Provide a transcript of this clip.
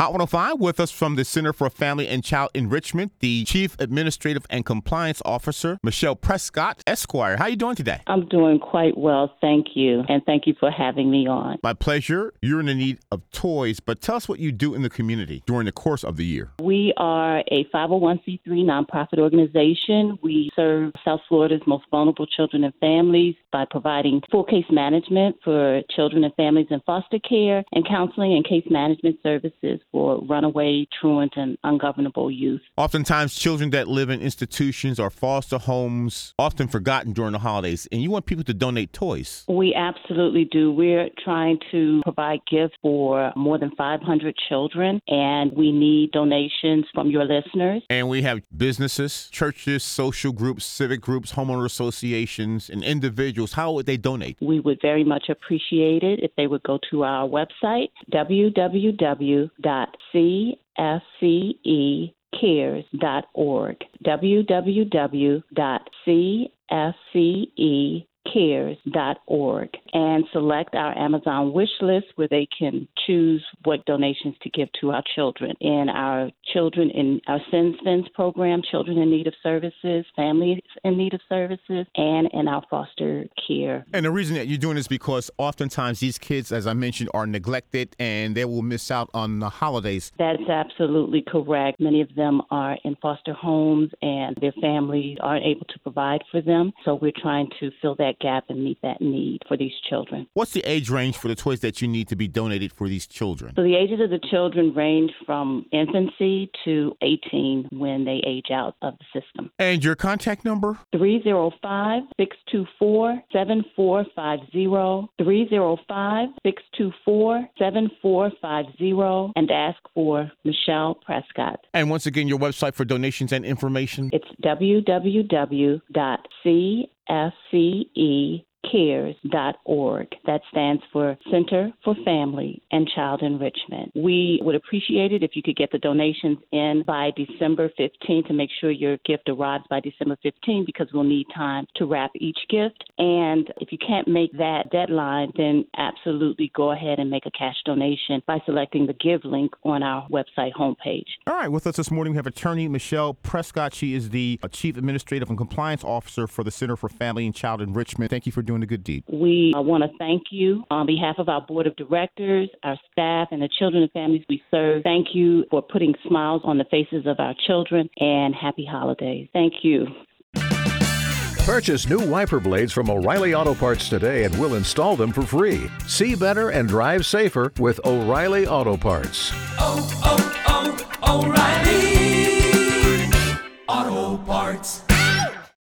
Hot 105 with us from the Center for Family and Child Enrichment, the Chief Administrative and Compliance Officer, Michelle Prescott, Esquire. How are you doing today? I'm doing quite well, thank you. And thank you for having me on. My pleasure. You're in the need of toys, but tell us what you do in the community during the course of the year. We are a 501c3 nonprofit organization. We serve South Florida's most vulnerable children and families by providing full case management for children and families in foster care and counseling and case management services for runaway, truant, and ungovernable youth. Oftentimes, children that live in institutions or foster homes often forgotten during the holidays, and you want people to donate toys. We absolutely do. We're trying to provide gifts for more than 500 children, and we need donations from your listeners. And we have businesses, churches, social groups, civic groups, homeowner associations, and individuals. How would they donate? We would very much appreciate it if they would go to our website, www.cfcecares.org. www.cfce cares.org and select our Amazon wish list where they can choose what donations to give to our children. In our children in our CINS/FINS program, children in need of services, families in need of services, and in our foster care. And the reason that you're doing this because oftentimes these kids, as I mentioned, are neglected and they will miss out on the holidays. That's absolutely correct. Many of them are in foster homes and their families aren't able to provide for them. So we're trying to fill that gap and meet that need for these children. What's the age range for the toys that you need to be donated for these children? So the ages of the children range from infancy to 18 when they age out of the system. And your contact number? 305 624 7450. 305 624 7450 and ask for Michelle Prescott. And once again, your website for donations and information? It's www.c FCE cares.org. That stands for Center for Family and Child Enrichment. We would appreciate it if you could get the donations in by December 15th to make sure your gift arrives by December 15th because we'll need time to wrap each gift. And if you can't make that deadline, then absolutely go ahead and make a cash donation by selecting the Give link on our website homepage. All right, with us this morning we have attorney Michelle Prescott. She is the Chief Administrative and Compliance Officer for the Center for Family and Child Enrichment. Thank you for doing a good deed. We uh, want to thank you on behalf of our board of directors, our staff, and the children and families we serve. Thank you for putting smiles on the faces of our children and happy holidays. Thank you. Purchase new wiper blades from O'Reilly Auto Parts today and we'll install them for free. See better and drive safer with O'Reilly Auto Parts. Oh, oh, oh, O'Reilly Auto Parts.